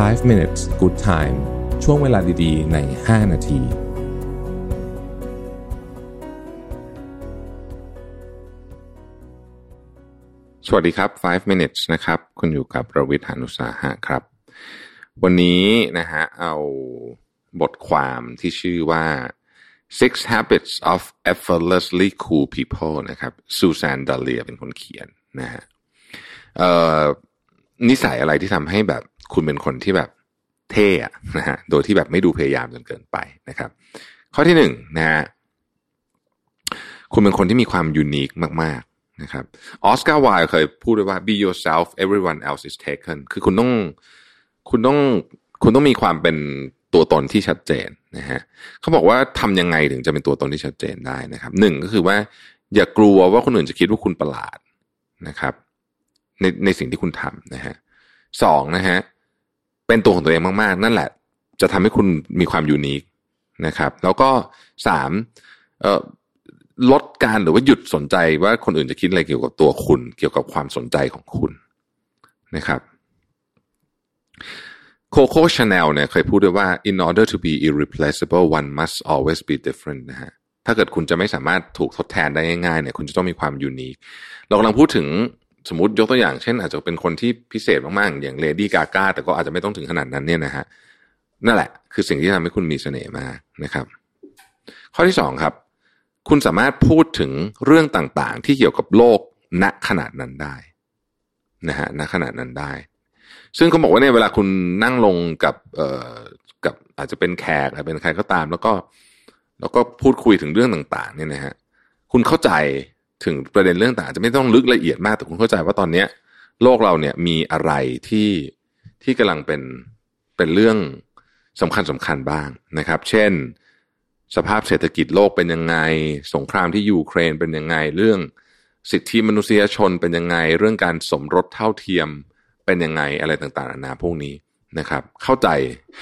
5 minutes good time ช่วงเวลาดีๆ ใน 5 นาที สวัสดีครับ 5 minutes นะครับ คุณอยู่กับประวิทยานุสาหะครับ วันนี้นะฮะ เอาบทความที่ชื่อว่า Six Habits of Effortlessly Cool People นะครับซูซานดาเลียเป็นคนเขียนนะฮะนิสัยอะไรที่ทำให้แบบ คุณเป็นคนที่แบบเท่อะนะฮะโดยที่แบบไม่ดูพยายามจนเกินไปนะครับ ข้อที่หนึ่งนะฮะคุณเป็นคนที่มีความยูนิคมากๆนะครับออสการ์ไวล์เคยพูดไว้ว่า be yourself everyone else is taken คือคุณต้องคุณต้องคุณต้องมีความเป็นตัวตนที่ชัดเจนนะฮะเขาบอกว่าทำยังไงถึงจะเป็นตัวตนที่ชัดเจนได้นะครับหนึ่งก็คือว่าอย่ากลัวว่าคนอื่นจะคิดว่าคุณประหลาดนะครับ ในในสิ่งที่คุณทำนะฮะสองนะฮะ เป็นตัวของตัวเองมากๆ นั่นแหละ จะทำให้คุณมีความยูนิคนะครับ แล้วก็สามเอ่อลดการหรือว่าหยุดสนใจว่าคนอื่นจะคิดอะไรเกี่ยวกับตัวคุณ เกี่ยวกับความสนใจของคุณนะครับโคโค่ชาแนลเนี่ยเคยพูดด้วยว่า in order to be irreplaceable one must always be different นะฮะถ้าเกิดคุณจะไม่สามารถถูกทดแทนได้ง่ายๆเนี่ยคุณจะต้องมีความยูนิคเรากำลังพูดถึง สมมติยกตัวอย่างเช่น อาจจะเป็นคนที่พิเศษมากๆ อย่างเลดี้กาก้าแต่ก็อาจจะไม่ต้องถึงขนาดนั้นเนี่ยนะฮะนั่นแหละ คือสิ่งที่ทำให้คุณมีเสน่ห์มากนะครับ ข้อที่สองครับ คุณสามารถพูดถึงเรื่องต่างๆ ที่เกี่ยวกับโลกณขนาดนั้นได้นะฮะณขนาดนั้นได้ ซึ่งเขาบอกว่าเนี่ยเวลาคุณนั่งลงกับเอ่อกับอาจจะเป็นแขกอาจจะเป็นใครก็ตาม แล้วก็ แล้วก็พูดคุยถึงเรื่องต่าง ๆ เนี่ยนะฮะคุณเข้าใจ ถึงประเด็นเรื่องต่างจะไม่ต้องลึกละเอียดมากแต่คุณเข้าใจว่าตอนเนี้ย โลกเราเนี่ยมีอะไรที่ที่กำลังเป็นเป็นเรื่องสำคัญสำคัญบ้างนะครับ เช่น สภาพเศรษฐกิจโลกเป็นยังไง สงครามที่ยูเครนเป็นยังไงเรื่องสิทธิมนุษยชนเป็นยังไง เรื่องการสมรสเท่าเทียมเป็นยังไงอะไรต่างๆนานาพวกนี้นะครับ เข้าใจ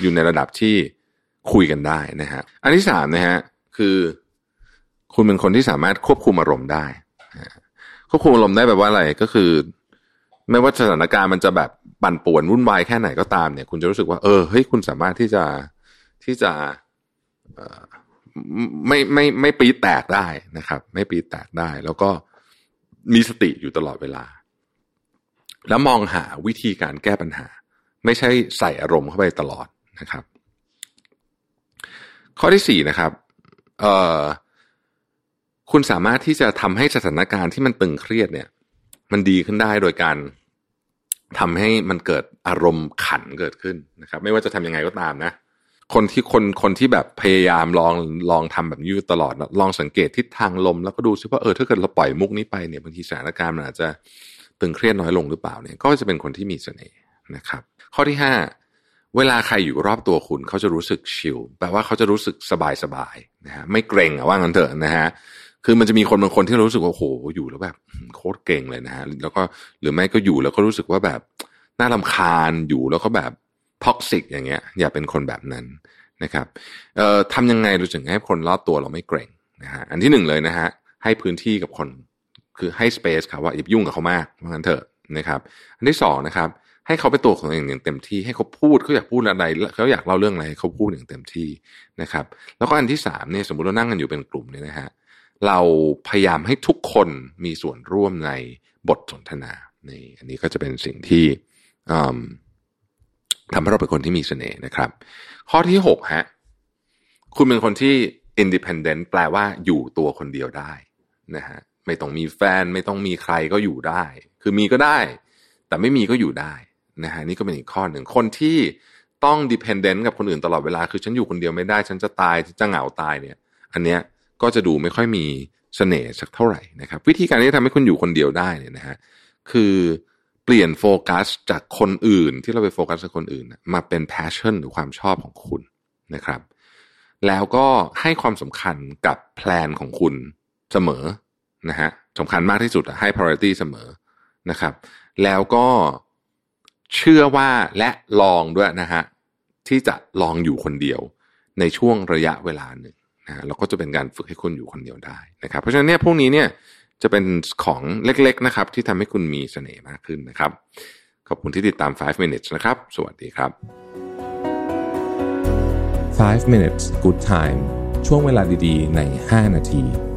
อยู่ในระดับที่คุยกันได้นะฮะอันที่สามนะฮะคือ คุณเป็นคนที่สามารถควบคุมอารมณ์ได้ ควบคุมอารมณ์ได้แบบว่าอะไรก็คือ ไม่ว่าสถานการณ์มันจะแบบปั่นป่วนวุ่นวายแค่ไหนก็ตามเนี่ย คุณจะรู้สึกว่าเออเฮ้ยคุณสามารถที่จะที่จะไม่ไม่ไม่ปีแตกได้นะครับ ไม่ปีแตกได้ แล้วก็มีสติอยู่ตลอดเวลา แล้วมองหาวิธีการแก้ปัญหา ไม่ใช่ใส่อารมณ์เข้าไปตลอดนะครับ ข้อที่สี่นะครับ เอ่อ คุณสามารถที่จะทำให้สถานการณ์ที่มันตึงเครียดเนี่ย มันดีขึ้นได้โดยการทำให้มันเกิดอารมณ์ขันเกิดขึ้นนะครับ ไม่ว่าจะทำยังไงก็ตามนะ คนที่คนคนที่แบบพยายามลองลองทำแบบนี้ตลอดลองสังเกตทิศทางลม แล้วก็ดูซิว่าเออถ้าเกิดเราปล่อยมุกนี้ไปเนี่ยบางทีสถานการณ์มันอาจจะตึงเครียดน้อยลงหรือเปล่าเนี่ย ก็จะเป็นคนที่มีเสน่ห์นะครับ ข้อที่ห้าเวลาใครอยู่รอบตัวคุณเขาจะรู้สึกชิลแปลว่าเขาจะรู้สึกสบายสบายนะฮะไม่เกรงอะว่างั้นเถอะนะฮะ คือมันจะมีคนบางคนที่รู้สึกว่าโหอยู่แล้วแบบโคตรเก่งเลยนะฮะแล้วก็หรือไม่ก็อยู่แล้วก็รู้สึกว่าแบบน่าลำคาญอยู่แล้วก็แบบtoxic อย่างเงี้ย อย่าเป็นคนแบบนั้นนะครับเอ่อทำยังไงรู้สึกให้คนรอบตัวเราไม่เกร็งนะฮะอันที่หนึ่งเลยนะฮะให้พื้นที่กับคนคือให้ space ครับว่าอย่ายุ่งกับเขามากเพราะงั้นเถอะนะครับอันที่สองนะครับ ให้เขาเป็นตัวของเองอย่างเต็มที่ให้เขาพูดเขาอยากพูดอะไรเขาอยากเล่าเรื่องอะไรเขาพูดอย่างเต็มที่นะครับ แล้วก็อันที่สามเนี่ยสมมติเรานั่งกันอยู่เป็นกลุ่มเนี่ยนะฮะ เราพยายามให้ทุกคนมีส่วนร่วมในบทสนทนานี่อันนี้ก็จะเป็นสิ่งที่ทำให้เราเป็นคนที่มีเสน่ห์นะครับ ข้อที่หกฮะคุณเป็นคนที่ independent แปลว่าอยู่ตัวคนเดียวได้นะฮะไม่ต้องมีแฟนไม่ต้องมีใครก็อยู่ได้ คือมีก็ได้ แต่ไม่มีก็อยู่ได้นะฮะนี่ก็เป็นอีกข้อหนึ่งคนที่ต้อง dependent กับคนอื่นตลอดเวลา คือฉันอยู่คนเดียวไม่ได้ ฉันจะตายฉันจะเหงาตายเนี่ย อันเนี้ย ก็จะดูไม่ค่อยมีเสน่ห์สักเท่าไหร่นะครับ วิธีการที่ทำให้คุณอยู่คนเดียวได้เนี่ยนะฮะคือเปลี่ยนโฟกัสจากคนอื่นที่เราไปโฟกัสกับคนอื่น มาเป็น passion หรือความชอบของคุณนะครับ แล้วก็ให้ความสำคัญกับแพลนของคุณเสมอนะฮะสำคัญมากที่สุดให้ priority เสมอนะครับ แล้วก็เชื่อว่าและลองด้วยนะฮะที่จะลองอยู่คนเดียวในช่วงระยะเวลาหนึ่ง เราก็จะเป็นการฝึกให้คุณอยู่คนเดียวได้นะครับ เพราะฉะนั้นเนี่ยพวกนี้เนี่ยจะเป็นของเล็กๆนะครับ ที่ทำให้คุณมีเสน่ห์มากขึ้นนะครับ ขอบคุณที่ติดตาม 5 minutes นะครับ สวัสดีครับ 5 minutes good time ช่วงเวลาดีๆ ใน 5 นาที